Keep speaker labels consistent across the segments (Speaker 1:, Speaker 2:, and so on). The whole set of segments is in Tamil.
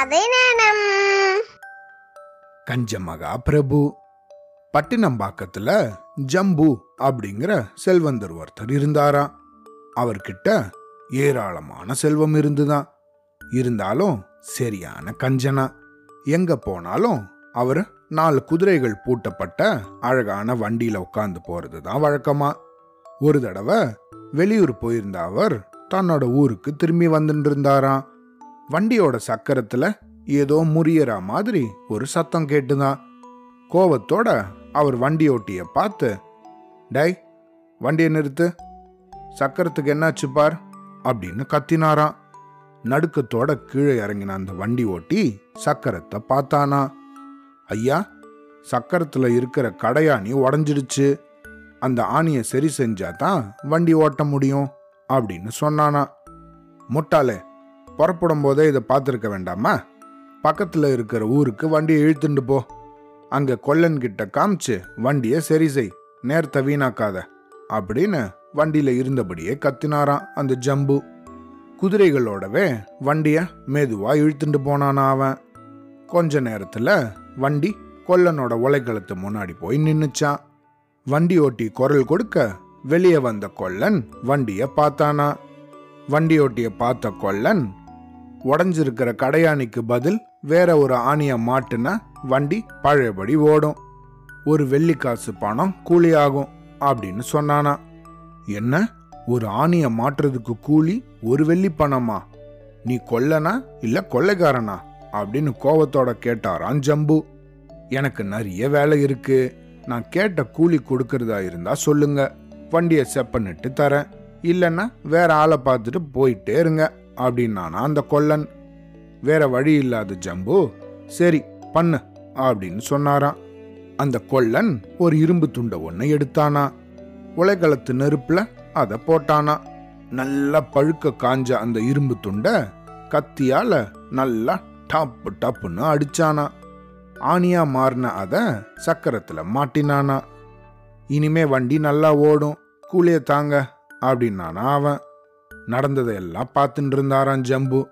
Speaker 1: கதை நேரம்
Speaker 2: கஞ்சமகா பிரபு பட்டினம்பாக்கத்துல ஜம்பு அப்படிங்கிற செல்வந்தர் ஒருத்தர் இருந்தாரா? அவர்கிட்ட ஏராளமான செல்வம் இருந்துதான் இருந்தாலும் சரியான கஞ்சனா. எங்க போனாலும் அவர் நாலு குதிரைகள் பூட்டப்பட்ட அழகான வண்டியில உட்காந்து போறது தான் வழக்கமா. ஒரு தடவை வெளியூர் போயிருந்த அவர் தன்னோட ஊருக்கு திரும்பி வந்துட்டு இருந்தாராம் வண்டியோட சக்கரத்துல ஏதோ முறியற மாதிரி ஒரு சத்தம் கேட்டுதான். கோவத்தோட அவர் வண்டியோட்டிய பார்த்து டை வண்டியை நிறுத்து. சக்கரத்துக்கு என்னாச்சு பார்? அப்படின்னு கத்தினாராம். நடுக்கத்தோட கீழே இறங்கின அந்த வண்டி ஓட்டி சக்கரத்தை பார்த்தானா. ஐயா சக்கரத்துல இருக்கிற கடையாணி உடஞ்சிடுச்சு. அந்த ஆணியை சரி செஞ்சா தான் வண்டி ஓட்ட முடியும் அப்படின்னு சொன்னானா. முட்டாளே புறப்படும் போதே இதை பார்த்துருக்க வேண்டாமா? பக்கத்தில் இருக்கிற ஊருக்கு வண்டியை இழுத்துண்டு போ. அங்கே கொல்லன்கிட்ட காமிச்சு வண்டியை சரி செய் நேரத்தை வீணாக்காத அப்படின்னு வண்டியில் இருந்தபடியே கத்தினாராம் அந்த ஜம்பு. குதிரைகளோடவே வண்டியை மெதுவாக இழுத்துட்டு போனானா அவன். கொஞ்ச நேரத்தில் வண்டி கொல்லனோட உலைக்களத்து முன்னாடி போய் நின்றுச்சான் வண்டி ஓட்டி குரல் கொடுக்க வெளியே வந்த கொல்லன் வண்டியை பார்த்தானா. வண்டி ஓட்டிய பார்த்த கொல்லன் உடஞ்சிருக்கிற கடையாணிக்கு பதில் வேற ஒரு ஆணிய மாட்டுனா வண்டி பழையபடி ஓடும். ஒரு வெள்ளி காசு பணம் கூலி ஆகும் அப்படின்னு சொன்னானா. என்ன? ஒரு ஆணிய மாற்றுறதுக்கு கூலி ஒரு வெள்ளி பணமா? நீ கொல்லனா இல்ல கொள்ளைக்காரனா? அப்படின்னு கோவத்தோட கேட்டாராம் ஜம்பு. எனக்கு நிறைய வேலை இருக்கு. நான் கேட்ட கூலி கொடுக்கறதா இருந்தா சொல்லுங்க. வண்டியை செப்பனிட்டு தரேன். இல்லைன்னா வேற ஆளை பார்த்துட்டு போயிட்டே இருங்க. அப்படின்னானா அந்த கொல்லன் வேற வழி இல்லாத ஜம்பு சரி பண்ணு அப்படின்னு சொன்னாராம். அந்த கொல்லன் ஒரு இரும்பு துண்டை ஒன்று எடுத்தானா உலைக்களத்து நெருப்புல அதை போட்டானா. நல்லா பழுக்க காஞ்ச அந்த இரும்பு துண்டை கத்தியால நல்லா டப்பு டப்புன்னு அடிச்சானா. ஆணியா மாறின அத சக்கரத்துல மாட்டினானா. இனிமே வண்டி நல்லா ஓடும் கூலிய தாங்க அப்படின்னானா அவன். நடந்ததை எல்லாம் பார்த்துட்டு இருந்தாராம் ஜம்பு.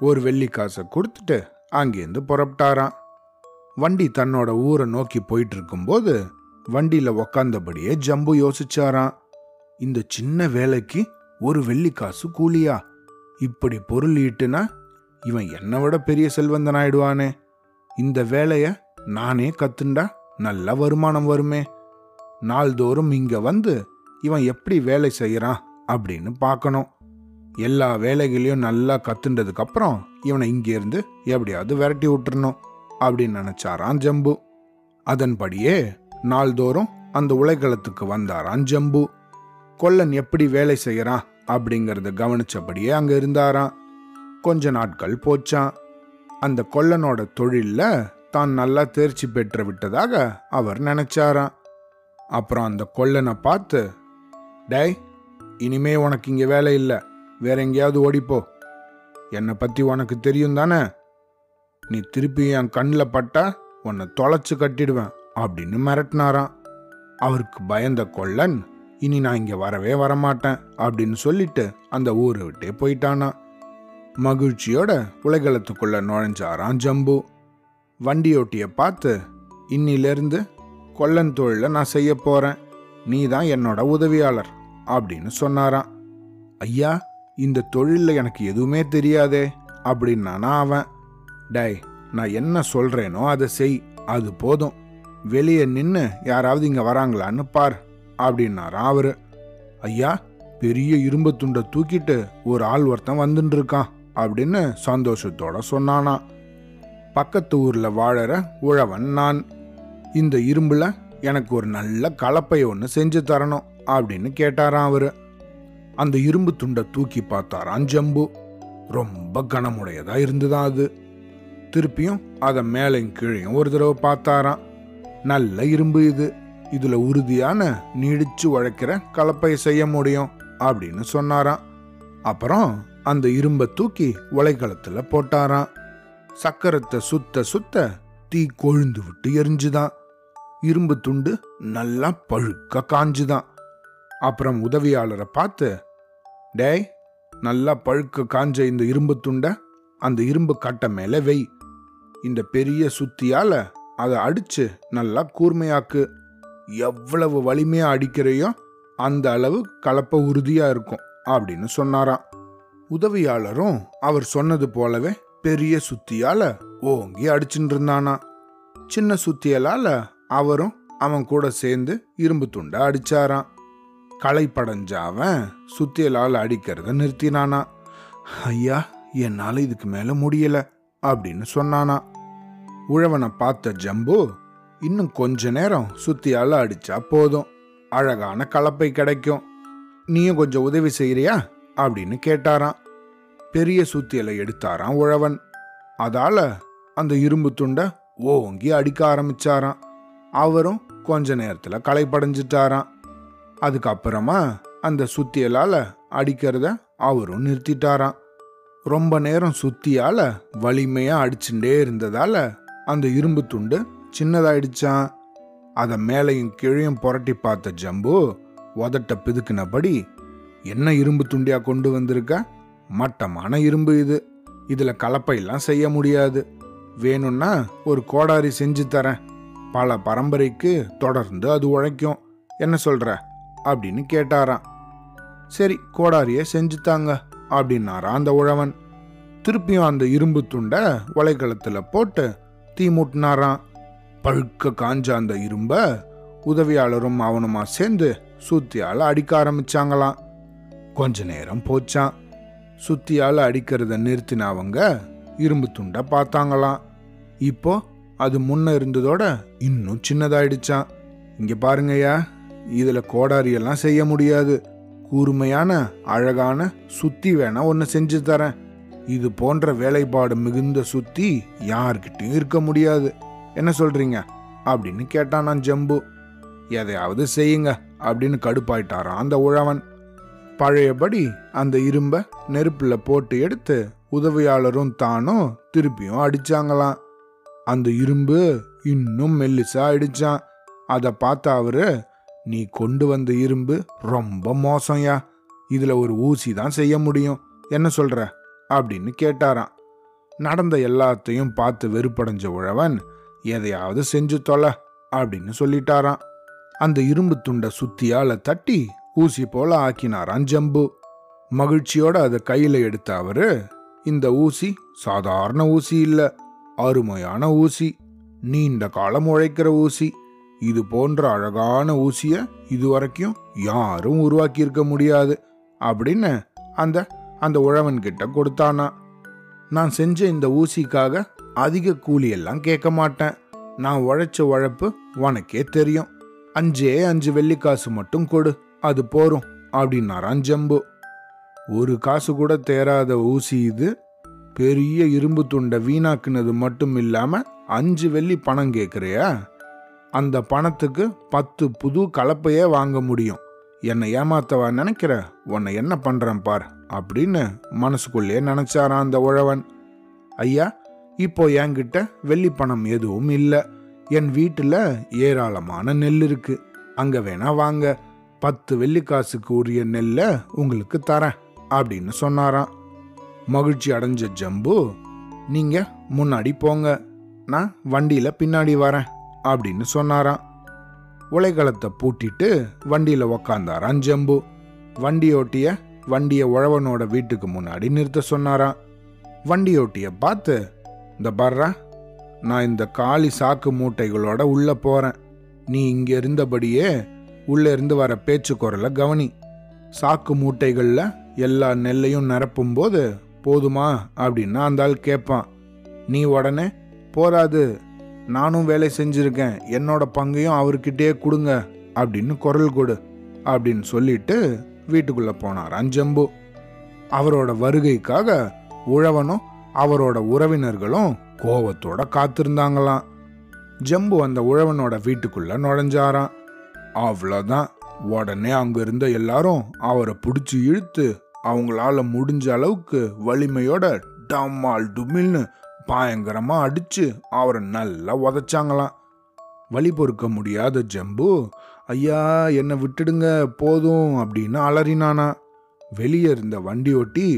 Speaker 2: ஒரு வெள்ளி காசை கொடுத்துட்டு அங்கேருந்து புறப்பட்டாராம். வண்டி தன்னோட ஊரை நோக்கி போயிட்டு இருக்கும்போது வண்டியில உக்காந்தபடியே ஜம்பு யோசிச்சாராம். இந்த சின்ன வேலைக்கு ஒரு வெள்ளி காசு கூலியா? இப்படி பொருள் ஈட்டுனா இவன் என்னை விட பெரிய செல்வந்தன் ஆயிடுவானே இந்த வேலைய நானே கத்துண்டா நல்ல வருமானம் வருமே. நாள்தோறும் இங்க வந்து இவன் எப்படி வேலை செய்யறான் அப்படின்னு பார்க்கணும். எல்லா வேலைகளையும் நல்லா கத்துண்டதுக்கு அப்புறம் இவனை இங்கேருந்து எப்படியாவது விரட்டி விட்டுறணும் அப்படின்னு நினைச்சாராம் ஜம்பு. அதன்படியே நாள்தோறும் அந்த உலைக்களத்துக்கு வந்தாராம் ஜம்பு. கொல்லன் எப்படி வேலை செய்யறான் அப்படிங்கறத கவனிச்சபடியே அங்க இருந்தாராம். கொஞ்ச நாட்கள் போச்சான் அந்த கொல்லனோட தொழில்ல தான் நல்லா தேர்ச்சி பெற்று விட்டதாக அவர் நினைச்சாராம். அப்புறம் அந்த கொல்லனை பார்த்து டேய் இனிமே உனக்கு இங்க வேலை இல்லை. வேற எங்கேயாவது ஓடிப்போ. என்னை பற்றி உனக்கு தெரியும் தானே? நீ திருப்பி என் கண்ணில் பட்டா உன்னை தொலைச்சு கட்டிடுவேன் அப்படின்னு மிரட்டினாராம். அவருக்கு பயந்த கொல்லன் இனி நான் இங்கே வரவே வரமாட்டேன் அப்படின்னு சொல்லிட்டு அந்த ஊரை விட்டே போயிட்டானா மகிழ்ச்சியோட உலகளத்துக்குள்ள நுழைஞ்சாராம் ஜம்பு. வண்டியோட்டிய பார்த்து இன்னிலிருந்து கொல்லன் தொழில நான் செய்ய போறேன். நீ தான் என்னோட உதவியாளர் அப்படின்னு சொன்னாராம். ஐயா இந்த தொழிலில் எனக்கு எதுவுமே தெரியாதே அப்படின்னானா அவன். டை நான் என்ன சொல்கிறேனோ அதை செய் அது போதும். வெளியே நின்று யாராவது இங்கே வராங்களான்னு பார் அப்படின்னாரா அவர். ஐயா பெரிய இரும்பு துண்டை தூக்கிட்டு ஒரு ஆள் ஒருத்தன் வந்துட்டு இருக்கான் அப்படின்னு சந்தோஷத்தோட சொன்னானா. பக்கத்து ஊரில் வாழற உழவன் நான். இந்த இரும்புல எனக்கு ஒரு நல்ல கலப்பை ஒன்று செஞ்சு தரணும் அப்படின்னு கேட்டாராம் அவர். அந்த இரும்பு துண்டை தூக்கி பார்த்தார். ஜம்பு ரொம்ப கனமுடையதா இருந்துதான் அது. திருப்பியும் அதை மேலையும் கீழையும் ஒரு தடவை பார்த்தாராம். நல்ல இரும்பு இது. இதுல உறுதியான நீடிச்சு உழைக்கிற கலப்பை செய்ய முடியும் அப்படின்னு சொன்னாராம். அப்புறம் அந்த இரும்பை தூக்கி உலைக்களத்துல போட்டாராம். சக்கரத்தை சுத்த சுத்த தீ கொழுந்து விட்டு எரிஞ்சுதான். இரும்பு துண்டு நல்லா பழுக்க காஞ்சுதான். அப்புறம் உதவியாளரை பார்த்து டேய் நல்லா பழுக்க காஞ்ச இந்த இரும்பு துண்டை அந்த இரும்பு கட்டை மேலே வெய். இந்த பெரிய சுத்தியால அதை அடிச்சு நல்லா கூர்மையாக்கு. எவ்வளவு வலிமையா அடிக்கிறையோ அந்த அளவு கலப்பை உறுதியா இருக்கும் அப்படின்னு சொன்னாராம். உதவியாளரும் அவர் சொன்னது போலவே பெரிய சுத்தியால ஓங்கி அடிச்சுட்டு இருந்தானா. சின்ன சுத்தியலால அவரும் அவன் கூட சேர்ந்து இரும்பு துண்டை அடிச்சாராம். களை அவன் சுத்தியலால் அடிக்கிறத நிறுத்தினானா. ஐயா என்னால் இதுக்கு மேலே முடியல அப்படின்னு சொன்னானா. உழவனை பார்த்த ஜம்பு இன்னும் கொஞ்ச நேரம் சுத்தியால் அடிச்சா போதும். அழகான கலப்பை கிடைக்கும். நீயும் கொஞ்சம் உதவி செய்கிறியா அப்படின்னு கேட்டாராம். பெரிய சுத்தியலை எடுத்தாராம் உழவன். அதால அந்த இரும்பு துண்டை ஓங்கி அடிக்க ஆரம்பிச்சாராம். அவரும் கொஞ்ச நேரத்தில் களைப்படைஞ்சிட்டாராம். அதுக்கப்புறமா அந்த சுத்தியலால் அடிக்கிறத அவரும் நிறுத்திட்டாராம். ரொம்ப நேரம் சுத்தியால் வலிமையாக அடிச்சுட்டே இருந்ததால் அந்த இரும்பு துண்டு சின்னதாயிடுச்சான் அதை மேலையும் கீழையும் புரட்டி பார்த்த ஜம்பு உதட்ட பிதுக்கினபடி என்ன இரும்பு துண்டியா கொண்டு வந்திருக்க? மட்டமான இரும்பு இது. இதில் கலப்பையெல்லாம் செய்ய முடியாது. வேணும்னா ஒரு கோடாரி செஞ்சு தரேன். பல பரம்பரைக்கு தொடர்ந்து அது உழைக்கும். என்ன சொல்கிற அப்படின்னு கேட்டாராம். சரி கோடாரியை செஞ்சுத்தாங்க அப்படின்னாராம் அந்த உழவன். திருப்பியும் அந்த இரும்பு துண்டை உலைக்களத்துல போட்டு தீ மூட்டினாராம். பழுக்க காஞ்ச அந்த இரும்ப உதவியாளரும் அவனுமா சேர்ந்து சுத்தியால் அடிக்க ஆரம்பிச்சாங்களாம். கொஞ்ச நேரம் போச்சான் சுத்தியால் அடிக்கிறத நிறுத்தின அவங்க இரும்பு துண்டை பார்த்தாங்களாம். இப்போ அது முன்ன இருந்ததோட இன்னும் சின்னதாயிடுச்சான் இங்க பாருங்கய்யா. இதில் கோடாரியெல்லாம் செய்ய முடியாது. கூர்மையான அழகான சுத்தி வேணா ஒன்று செஞ்சு தரேன். இது போன்ற வேலைப்பாடு மிகுந்த சுத்தி யார்கிட்டையும் இருக்க முடியாது. என்ன சொல்றீங்க? அப்படின்னு கேட்டான் ஜம்பு. எதையாவது செய்யுங்க அப்படின்னு கடுப்பாயிட்டாராம் அந்த உழவன். பழையபடி அந்த இரும்பை நெருப்பில் போட்டு எடுத்து உதவியாளரும் தானும் திருப்பியும் அடிச்சாங்களாம். அந்த இரும்பு இன்னும் மெல்லிசா அடிச்சான் அதை பார்த்த அவரு நீ கொண்டு வந்த இரும்பு ரொம்ப மோசம்யா. இதுல ஒரு ஊசி தான் செய்ய முடியும். என்ன சொல்ற? அப்படின்னு கேட்டாராம். நடந்த எல்லாத்தையும் பார்த்து வெறுப்படைஞ்ச உழவன் எதையாவது செஞ்சு தொலை அப்படின்னு சொல்லிட்டாராம். அந்த இரும்பு துண்டை சுத்தியால தட்டி ஊசி போல ஆக்கினாராம் ஜம்பு. மகிழ்ச்சியோட அதை கையில எடுத்த அவரு இந்த ஊசி சாதாரண ஊசி இல்ல அருமையான ஊசி நீண்ட காலம் உழைக்கிற ஊசி இது போன்ற அழகான ஊசிய இதுவரைக்கும் யாரும் உருவாக்கி இருக்க முடியாது அப்படின்னு அந்த அந்த உழவன் கிட்ட கொடுத்தானா. நான் செஞ்ச இந்த ஊசிக்காக அதிக கூலியெல்லாம் கேட்க மாட்டேன். நான் உழைச்ச உழைப்பு உனக்கே தெரியும். அஞ்சே அஞ்சு வெள்ளிக்காசு மட்டும் கொடு. அது போரும் அப்படின்னாரான் ஜம்பு. ஒரு காசு கூட தேராத ஊசி இது பெரிய இரும்பு துண்டை வீணாக்குனது மட்டும் இல்லாம அஞ்சு வெள்ளி பணம் கேட்குறியா? அந்த பணத்துக்கு பத்து புது கலப்பையே வாங்க முடியும். என்னை ஏமாத்தவா நினைக்கிற? உன்னை என்ன பண்றேன் பார் அப்படின்னு மனசுக்குள்ளே நினைச்சாரான் அந்த உழவன். ஐயா இப்போ என்கிட்ட வெள்ளி பணம் எதுவும் இல்லை. என் வீட்டில் ஏராளமான நெல் இருக்கு. அங்க வேணா வாங்க. பத்து வெள்ளிக்காசுக்கு உரிய நெல்லை உங்களுக்கு தரேன் அப்படின்னு சொன்னாராம். மகிழ்ச்சி அடைஞ்ச ஜம்பு நீங்க முன்னாடி போங்க. நான் வண்டியில பின்னாடி வரேன். அப்படின்னு சொன்னாராம். உலைக்களத்தை பூட்டிட்டு வண்டியில் உக்காந்தாராம் ஜம்பு வண்டியோட்டிய வண்டிய உழவனோட வீட்டுக்கு முன்னாடி நிறுத்த சொன்னாராம். வண்டியோட்டிய பார்த்து இந்த பர்றா நான் இந்த காலி சாக்கு மூட்டைகளோட உள்ள போறேன். நீ இங்க இருந்தபடியே உள்ள இருந்து வர பேச்சு குரலை கவனி. சாக்கு மூட்டைகளில் எல்லா நெல்லையும் நிரப்பும் போது போதுமா? அப்படின்னு அந்த ஆள் கேட்பான் நீ உடனே போராது நானும் வேலை செஞ்சுருக்கேன். என்னோட பங்கையும் அவர்கிட்டயே கொடுங்க. அப்படின்னு குரல் கொடு. அப்படின்னு சொல்லிட்டு வீட்டுக்குள்ளே போனார் அஞ்சம்பு. அவரோட வருகைக்காக உழவனும் அவரோட உறவினர்களும் கோவத்தோட காத்திருந்தாங்களாம். ஜம்பு அந்த உழவனோட வீட்டுக்குள்ள நுழைஞ்சாராம். அவ்வளோதான் உடனே அங்கே இருந்த எல்லாரும் அவரை பிடிச்சி இழுத்து அவங்களால முடிஞ்ச அளவுக்கு வலிமையோட டம்மால் டுமில்னு பயங்கரமாக அடிச்சு அவரை நல்லா உதைச்சாங்களாம். வழி பொறுக்க முடியாத ஜம்பு ஐயா என்னை விட்டுடுங்க போதும் அப்படின்னு அலறினானா. வெளியே இருந்த வண்டி ஓட்டி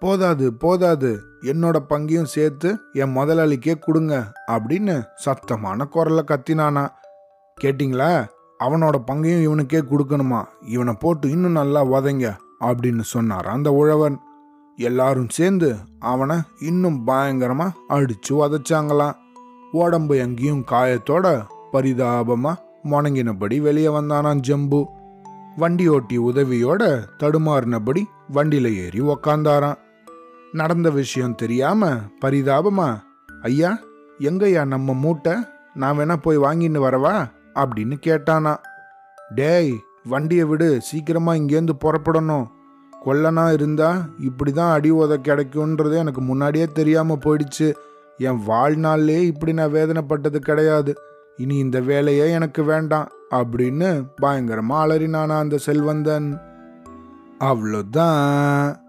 Speaker 2: போதாது போதாது என்னோட பங்கையும் சேர்த்து என் முதலாளிக்கே கொடுங்க அப்படின்னு சத்தமான குரலை கத்தினானா. கேட்டிங்களா? அவனோட பங்கையும் இவனுக்கே கொடுக்கணுமா? இவனை போட்டு இன்னும் நல்லா உதைங்க அப்படின்னு சொன்னாரான் அந்த உழவன். எல்லாரும் சேர்ந்து அவனை இன்னும் பயங்கரமா அடிச்சு உதைச்சாங்களாம். உடம்பு எங்கேயும் காயத்தோட பரிதாபமா முணங்கினபடி வெளியே வந்தானாம் ஜம்பு. வண்டி ஓட்டி உதவியோட தடுமாறினபடி வண்டியில ஏறி உக்காந்தாராம். நடந்த விஷயம் தெரியாம பரிதாபமா ஐயா எங்கய்யா நம்ம மூட்டை? நான் வேணா போய் வாங்கின்னு வரவா? அப்படின்னு கேட்டானா டேய் வண்டியை விடு சீக்கிரமா இங்கேருந்து புறப்படணும். கொல்லனா இருந்தா இப்படிதான் அடி உத கிடைக்கும்ன்றது எனக்கு முன்னாடியே தெரியாம போயிடுச்சு. என் வாழ்நாள்லே இப்படி நான் வேதனைப்பட்டது கிடையாது. இனி இந்த வேலையே எனக்கு வேண்டாம் அப்படின்னு பயங்கரமா அலறினானா அந்த செல்வந்தன். அவ்வளோதான்